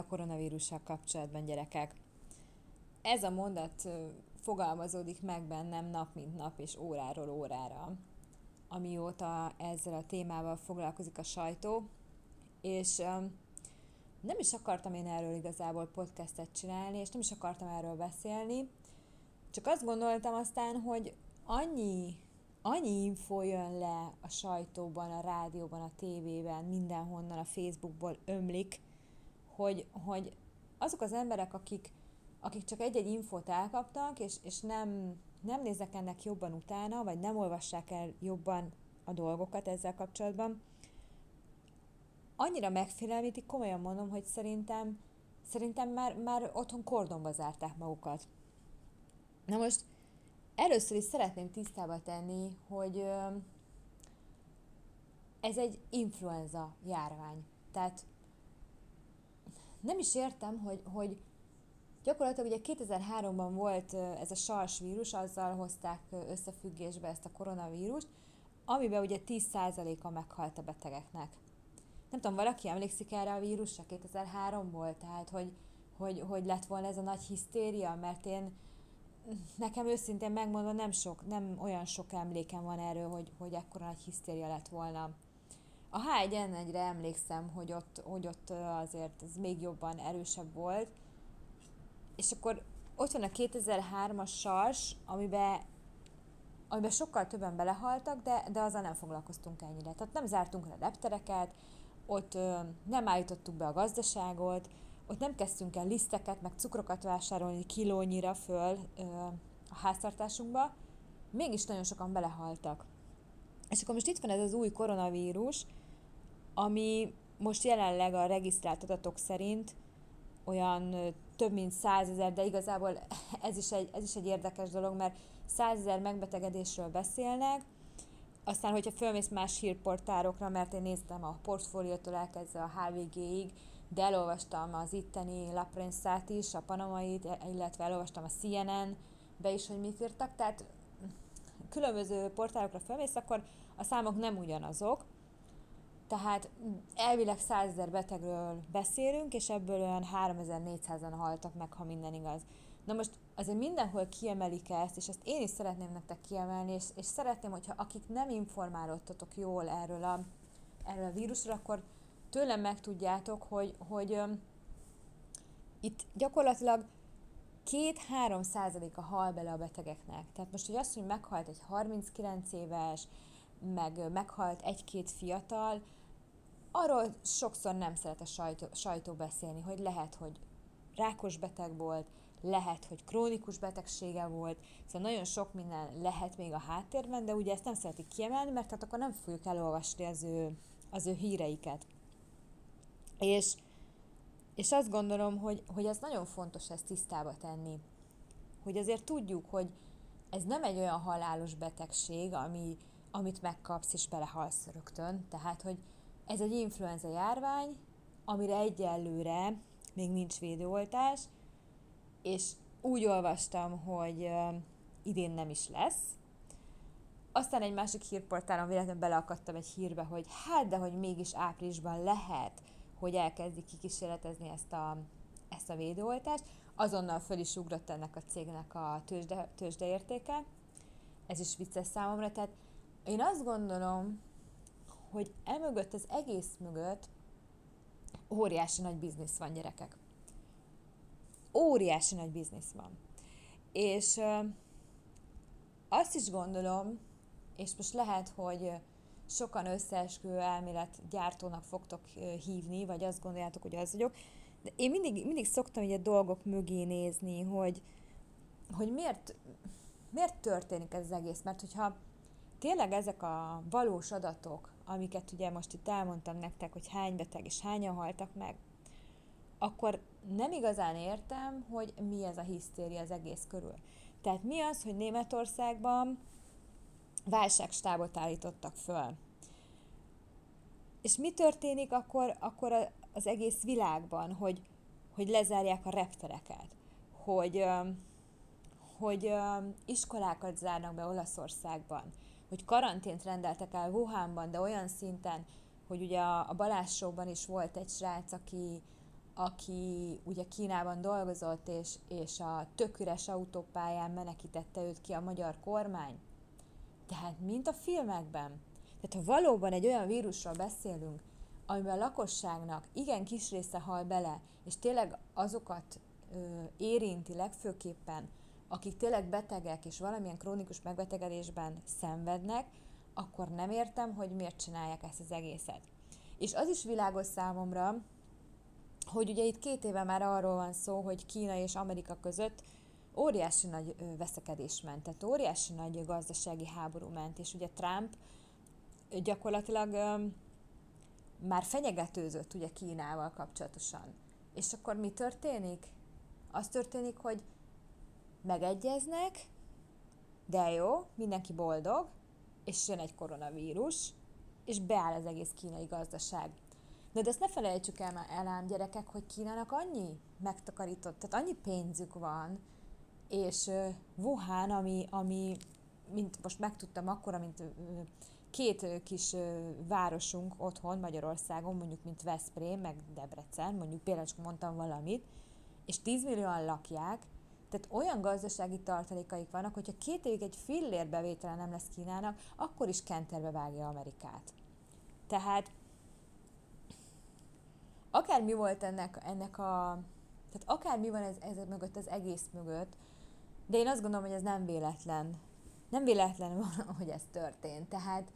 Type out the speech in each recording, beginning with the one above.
a koronavírussal kapcsolatban, gyerekek? Ez a mondat fogalmazódik meg bennem nap mint nap és óráról órára, amióta ezzel a témával foglalkozik a sajtó, és nem is akartam én erről igazából podcastet csinálni, és nem is akartam erről beszélni, csak azt gondoltam aztán, hogy annyi, annyi info jön le a sajtóban, a rádióban, a tévében, mindenhonnan, a Facebookból ömlik, hogy, hogy azok az emberek, akik, akik csak egy-egy infót elkaptak, és, és nem, nem néznek ennek jobban utána, vagy nem olvassák el jobban a dolgokat ezzel kapcsolatban, annyira megfélelmítik, komolyan mondom, hogy szerintem, szerintem már, már otthon kordonba zárták magukat. Na most először is szeretném tisztába tenni, hogy ez egy influenza járvány. Tehát nem is értem, hogy, hogy gyakorlatilag ugye 2003-ban volt ez a SARS vírus, azzal hozták összefüggésbe ezt a koronavírust, amiben ugye 10%-a meghalt a betegeknek. Nem tudom, valaki emlékszik erre a vírusra 2003-ból, tehát hogy, hogy, hogy lett volna ez a nagy hisztéria, mert én nekem őszintén megmondva nem sok, nem olyan sok emlékem van erről, hogy, hogy ekkora nagy hisztéria lett volna. A H1N1-re emlékszem, hogy ott, hogy ott azért ez még jobban erősebb volt, és akkor ott van a 2003-as sars, amiben, amiben sokkal többen belehaltak, de, de azzal nem foglalkoztunk ennyire. Tehát nem zártunk le reptereket, ott ö, nem állítottuk be a gazdaságot, ott nem kezdtünk el liszteket, meg cukrokat vásárolni kilónyira föl ö, a háztartásunkba, mégis nagyon sokan belehaltak. És akkor most itt van ez az új koronavírus, ami most jelenleg a regisztrált adatok szerint olyan több mint százezer, de igazából ez is, egy, ez is egy érdekes dolog, mert százezer megbetegedésről beszélnek, aztán, hogyha fölmész más hírportárokra, mert én néztem a portfóliótól elkezdve a HVG-ig, de elolvastam az itteni La Prensa-t is, a Panamait, illetve elolvastam a CNN-be is, hogy mit írtak, tehát különböző portálokra felmész, akkor a számok nem ugyanazok, tehát elvileg 100 ezer betegről beszélünk, és ebből olyan 3400-an haltak meg, ha minden igaz. Na most azért mindenhol kiemelik ezt, és ezt én is szeretném nektek kiemelni, és, és szeretném, hogyha akik nem informálódtatok jól erről a, erről a vírusról, akkor tőlem megtudjátok, hogy, hogy um, itt gyakorlatilag 2-3 százaléka hal bele a betegeknek. Tehát most, hogy azt, hogy meghalt egy 39 éves, meg meghalt egy-két fiatal, arról sokszor nem szeret a sajtó, sajtó beszélni, hogy lehet, hogy rákos beteg volt, lehet, hogy krónikus betegsége volt, szóval nagyon sok minden lehet még a háttérben, de ugye ezt nem szeretik kiemelni, mert hát akkor nem fogjuk elolvasni az ő, az ő híreiket. És, és azt gondolom, hogy, hogy ez nagyon fontos ezt tisztába tenni. Hogy azért tudjuk, hogy ez nem egy olyan halálos betegség, ami, amit megkapsz és belehalsz rögtön. Tehát, hogy ez egy influenza járvány, amire egyelőre még nincs védőoltás, és úgy olvastam, hogy idén nem is lesz. Aztán egy másik hírportálon véletlenül beleakadtam egy hírbe, hogy hát, de hogy mégis áprilisban lehet, hogy elkezdik kikísérletezni ezt a, ezt a védőoltást. Azonnal föl is ugrott ennek a cégnek a tőzsde, tőzsdeértéke. Ez is vicces számomra. Tehát én azt gondolom, hogy emögött, az egész mögött óriási nagy biznisz van, gyerekek óriási nagy biznisz van. És ö, azt is gondolom, és most lehet, hogy sokan összeesküvő elmélet gyártónak fogtok hívni, vagy azt gondoljátok, hogy az vagyok, de én mindig, mindig szoktam ugye dolgok mögé nézni, hogy, hogy miért, miért történik ez az egész. Mert hogyha tényleg ezek a valós adatok, amiket ugye most itt elmondtam nektek, hogy hány beteg és hányan haltak meg, akkor nem igazán értem, hogy mi ez a hisztéria az egész körül. Tehát mi az, hogy Németországban válságstábot állítottak föl. És mi történik akkor, akkor az egész világban, hogy, hogy lezárják a reptereket, hogy, hogy iskolákat zárnak be Olaszországban, hogy karantént rendeltek el Wuhanban, de olyan szinten, hogy ugye a, a Balázs is volt egy srác, aki, aki ugye Kínában dolgozott, és, és a töküres autópályán menekítette őt ki a magyar kormány. Tehát, mint a filmekben. Tehát, ha valóban egy olyan vírusról beszélünk, amiben a lakosságnak igen kis része hal bele, és tényleg azokat ö, érinti legfőképpen, akik tényleg betegek és valamilyen krónikus megbetegedésben szenvednek, akkor nem értem, hogy miért csinálják ezt az egészet. És az is világos számomra, hogy ugye itt két éve már arról van szó, hogy Kína és Amerika között óriási nagy veszekedés ment, tehát óriási nagy gazdasági háború ment, és ugye Trump gyakorlatilag már fenyegetőzött ugye Kínával kapcsolatosan. És akkor mi történik? Az történik, hogy megegyeznek, de jó, mindenki boldog, és jön egy koronavírus, és beáll az egész kínai gazdaság. De, de ezt ne felejtsük el, el ám gyerekek, hogy Kínának annyi megtakarított, tehát annyi pénzük van, és uh, Wuhan, ami, ami mint most megtudtam akkor, mint két kis városunk otthon Magyarországon, mondjuk mint Veszprém, meg Debrecen, mondjuk például csak mondtam valamit, és 10 millióan lakják, tehát olyan gazdasági tartalékaik vannak, hogyha két évig egy fillér bevétele nem lesz Kínának, akkor is kenterbe vágja Amerikát. Tehát akár mi volt ennek, ennek a, tehát akár mi van ez, ez mögött, az egész mögött, de én azt gondolom, hogy ez nem véletlen. Nem véletlen van, hogy ez történt. Tehát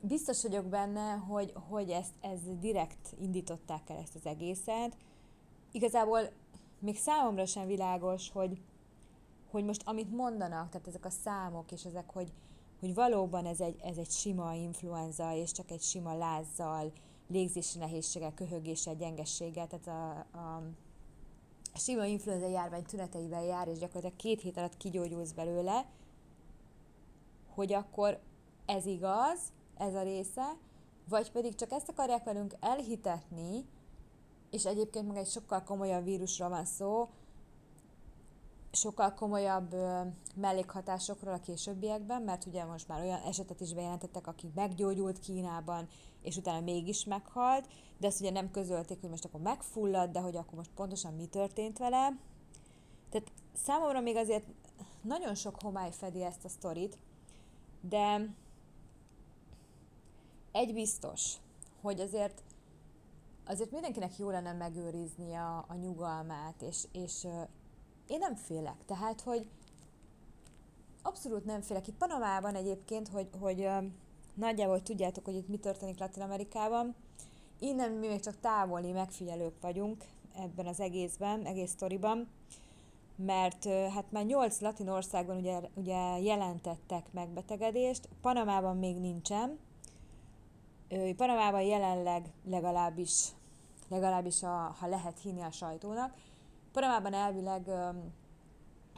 biztos vagyok benne, hogy, hogy ezt, ez direkt indították el ezt az egészet. Igazából még számomra sem világos, hogy, hogy most amit mondanak, tehát ezek a számok és ezek, hogy, hogy valóban ez egy, ez egy sima influenza, és csak egy sima lázzal, légzési nehézséggel, köhögéssel, gyengességgel, tehát a, a, a sima influenza járvány tüneteivel jár, és gyakorlatilag két hét alatt kigyógyulsz belőle, hogy akkor ez igaz, ez a része, vagy pedig csak ezt akarják velünk elhitetni, és egyébként meg egy sokkal komolyabb vírusról van szó, sokkal komolyabb ö, mellékhatásokról a későbbiekben, mert ugye most már olyan esetet is bejelentettek, aki meggyógyult Kínában, és utána mégis meghalt, de ezt ugye nem közölték, hogy most akkor megfullad, de hogy akkor most pontosan mi történt vele. Tehát számomra még azért nagyon sok homály fedi ezt a sztorit, de egy biztos, hogy azért azért mindenkinek jó lenne megőrizni a, a nyugalmát, és, és én nem félek. Tehát, hogy abszolút nem félek. Itt Panamában egyébként, hogy, hogy uh, nagyjából tudjátok, hogy itt mi történik Latin Amerikában. Innen mi még csak távoli megfigyelők vagyunk ebben az egészben, egész sztoriban, mert hát már nyolc latin országban ugye, ugye jelentettek megbetegedést, Panamában még nincsen, Panamában jelenleg legalábbis, legalábbis a, ha lehet hinni a sajtónak, Panamában elvileg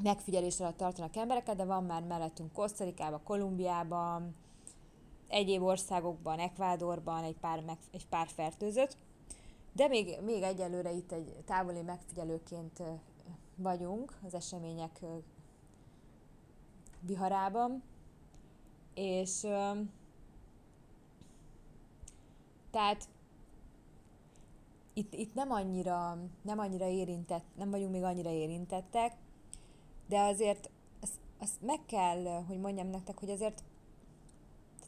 megfigyelés alatt tartanak embereket, de van már mellettünk Kosztarikában, Kolumbiában, egyéb országokban, Ekvádorban egy pár, meg, egy pár fertőzött, de még, még egyelőre itt egy távoli megfigyelőként vagyunk az események viharában, és tehát itt, itt nem annyira, nem annyira érintett, nem vagyunk még annyira érintettek, de azért azt, azt meg kell, hogy mondjam nektek, hogy azért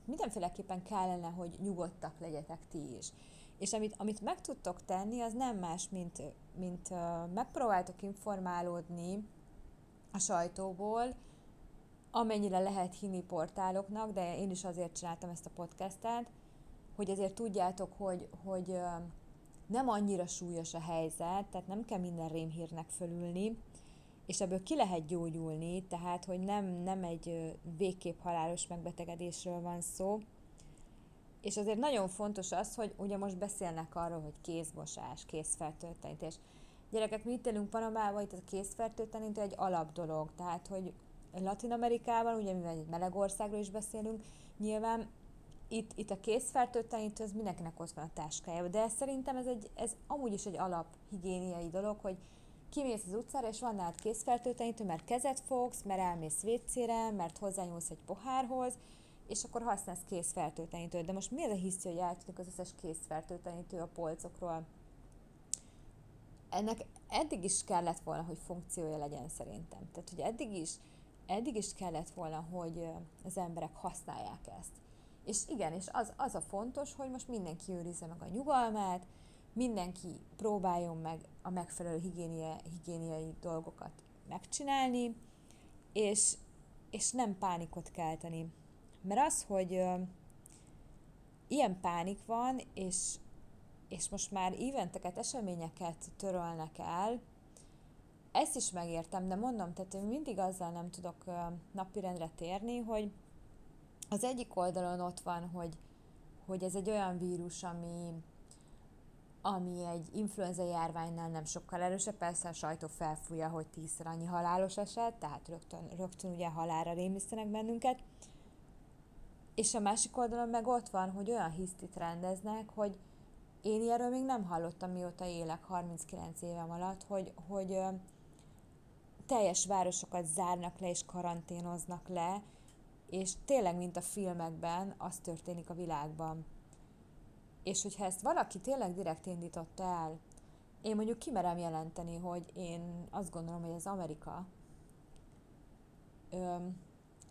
mindenféleképpen kellene, hogy nyugodtak legyetek ti is. És amit, amit meg tudtok tenni, az nem más, mint, mint megpróbáltok informálódni a sajtóból, amennyire lehet hinni portáloknak, de én is azért csináltam ezt a podcastet, hogy azért tudjátok, hogy, hogy nem annyira súlyos a helyzet, tehát nem kell minden rémhírnek fölülni, és ebből ki lehet gyógyulni, tehát hogy nem, nem egy végképp halálos megbetegedésről van szó. És azért nagyon fontos az, hogy ugye most beszélnek arról, hogy kézmosás, kézfertőtlenítés. Gyerekek, mi itt élünk Panamában, itt a kézfertőtlenítő egy alap dolog, tehát hogy Latin Amerikában, ugye mivel egy meleg országról is beszélünk, nyilván itt, itt a kézfertőtlenítő, az mindenkinek ott van a táskájában, de szerintem ez, egy, ez amúgy is egy alap higiéniai dolog, hogy kimész az utcára, és van nálad készfertőtlenítő, mert kezet fogsz, mert elmész vécére, mert hozzányúlsz egy pohárhoz, és akkor használsz készfertőtlenítőt. De most mi az a hiszti, hogy eltűnik az összes készfertőtlenítő a polcokról? ennek eddig is kellett volna, hogy funkciója legyen szerintem. Tehát, hogy eddig is, eddig is kellett volna, hogy az emberek használják ezt. És igen, és az, az a fontos, hogy most mindenki őrizze meg a nyugalmát, mindenki próbáljon meg a megfelelő higiénia, higiéniai dolgokat megcsinálni, és, és nem pánikot kelteni. Mert az, hogy ö, ilyen pánik van, és, és most már éventeket, eseményeket törölnek el, ezt is megértem, de mondom, tehát én mindig azzal nem tudok napirendre térni, hogy az egyik oldalon ott van, hogy, hogy ez egy olyan vírus, ami, ami egy influenza járványnál nem sokkal erősebb, persze a sajtó felfújja, hogy tízszer annyi halálos eset, tehát rögtön, rögtön ugye halára rémisztenek bennünket. És a másik oldalon meg ott van, hogy olyan hisztit rendeznek, hogy én ilyenről még nem hallottam, mióta élek 39 évem alatt, hogy, hogy ö, teljes városokat zárnak le és karanténoznak le, és tényleg, mint a filmekben, az történik a világban. És hogyha ezt valaki tényleg direkt indította el, én mondjuk kimerem jelenteni, hogy én azt gondolom, hogy ez Amerika, öm,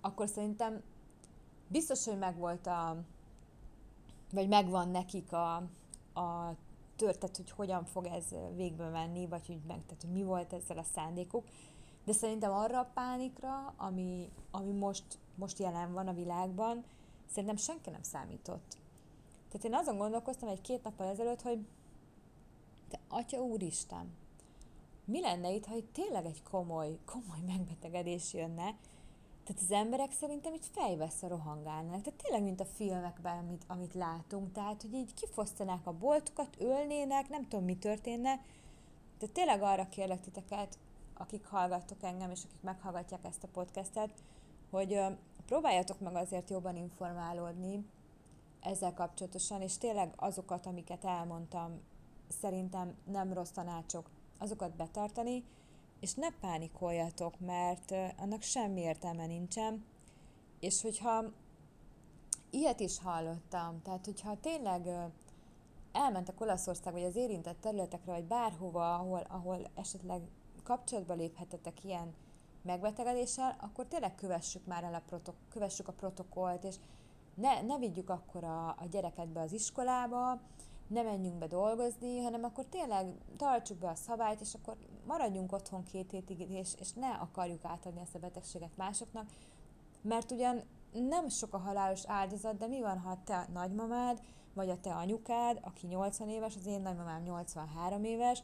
akkor szerintem biztos, hogy megvolt a, vagy megvan nekik a, a történet, hogy hogyan fog ez végbe menni, vagy hogy meg, tehát, hogy mi volt ezzel a szándékuk. De szerintem arra a pánikra, ami, ami most, most jelen van a világban, szerintem senki nem számított. Tehát én azon gondolkoztam egy két nappal ezelőtt, hogy te atya úristen, mi lenne itt, ha itt tényleg egy komoly, komoly megbetegedés jönne, tehát az emberek szerintem itt fejveszve rohangálnak. Tehát tényleg, mint a filmekben, amit, amit látunk. Tehát, hogy így kifosztanák a boltokat, ölnének, nem tudom, mi történne. Tehát tényleg arra kérlek titeket, akik hallgattok engem, és akik meghallgatják ezt a podcastet, hogy próbáljatok meg azért jobban informálódni, ezzel kapcsolatosan, és tényleg azokat, amiket elmondtam, szerintem nem rossz tanácsok, azokat betartani, és ne pánikoljatok, mert annak semmi értelme nincsen, és hogyha ilyet is hallottam, tehát hogyha tényleg elmentek Olaszország, vagy az érintett területekre, vagy bárhova, ahol, ahol esetleg kapcsolatba léphetetek ilyen megbetegedéssel, akkor tényleg kövessük már el a, protok- kövessük a protokollt, és ne, ne vigyük akkor a, a gyereket be az iskolába, ne menjünk be dolgozni, hanem akkor tényleg tartsuk be a szabályt, és akkor maradjunk otthon két hétig, és, és ne akarjuk átadni ezt a betegséget másoknak, mert ugyan nem sok a halálos áldozat, de mi van, ha a te nagymamád, vagy a te anyukád, aki 80 éves, az én nagymamám 83 éves,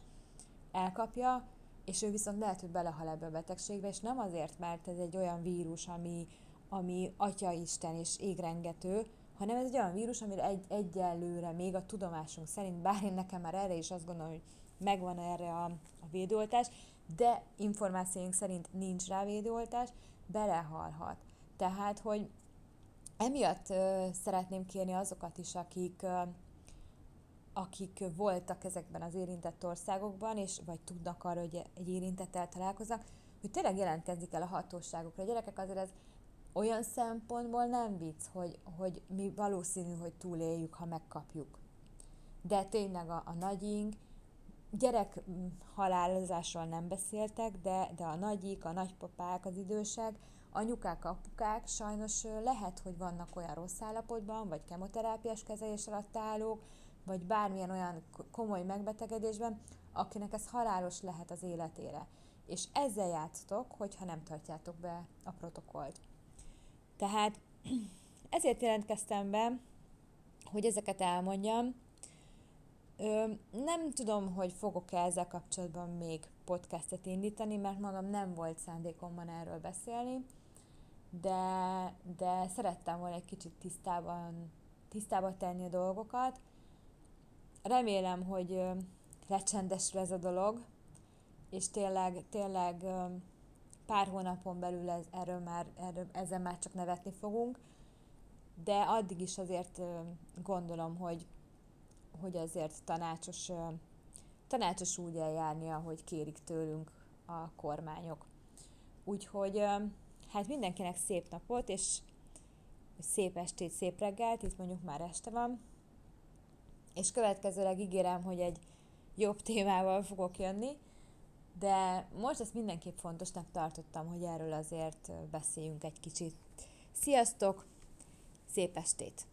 elkapja, és ő viszont lehet, hogy belehal ebbe a betegségbe, és nem azért, mert ez egy olyan vírus, ami, ami Atya Isten és égrengető, hanem ez egy olyan vírus, amire egy, egyelőre még a tudomásunk szerint, bár én nekem már erre is azt gondolom, hogy megvan erre a, a védőoltás, de információink szerint nincs rá védőoltás, belehalhat. Tehát, hogy emiatt ö, szeretném kérni azokat is, akik ö, akik voltak ezekben az érintett országokban, és vagy tudnak arra, hogy egy érintettel találkoznak, hogy tényleg jelentkezik el a hatóságokra. A gyerekek azért ez olyan szempontból nem vicc, hogy, hogy mi valószínű, hogy túléljük, ha megkapjuk. De tényleg a, a nagyink, gyerek halálozásról nem beszéltek, de, de a nagyik, a nagypapák, az idősek, anyukák, apukák sajnos lehet, hogy vannak olyan rossz állapotban, vagy kemoterápiás kezelés alatt állók, vagy bármilyen olyan komoly megbetegedésben, akinek ez halálos lehet az életére. És ezzel játsztok, hogyha nem tartjátok be a protokollt. Tehát ezért jelentkeztem be, hogy ezeket elmondjam. Ö, nem tudom, hogy fogok-e ezzel kapcsolatban még podcastet indítani, mert mondom, nem volt szándékomban erről beszélni, de, de szerettem volna egy kicsit tisztában, tisztába tenni a dolgokat. Remélem, hogy lecsendesül ez a dolog, és tényleg, tényleg pár hónapon belül ez, erről már, erről, ezzel már csak nevetni fogunk, de addig is azért gondolom, hogy, hogy azért tanácsos, tanácsos úgy eljárni, ahogy kérik tőlünk a kormányok. Úgyhogy hát mindenkinek szép napot, és szép estét, szép reggelt, itt mondjuk már este van, és következőleg ígérem, hogy egy, jobb témával fogok jönni, de most ezt mindenképp fontosnak tartottam, hogy erről azért beszéljünk egy kicsit. Sziasztok! Szép estét!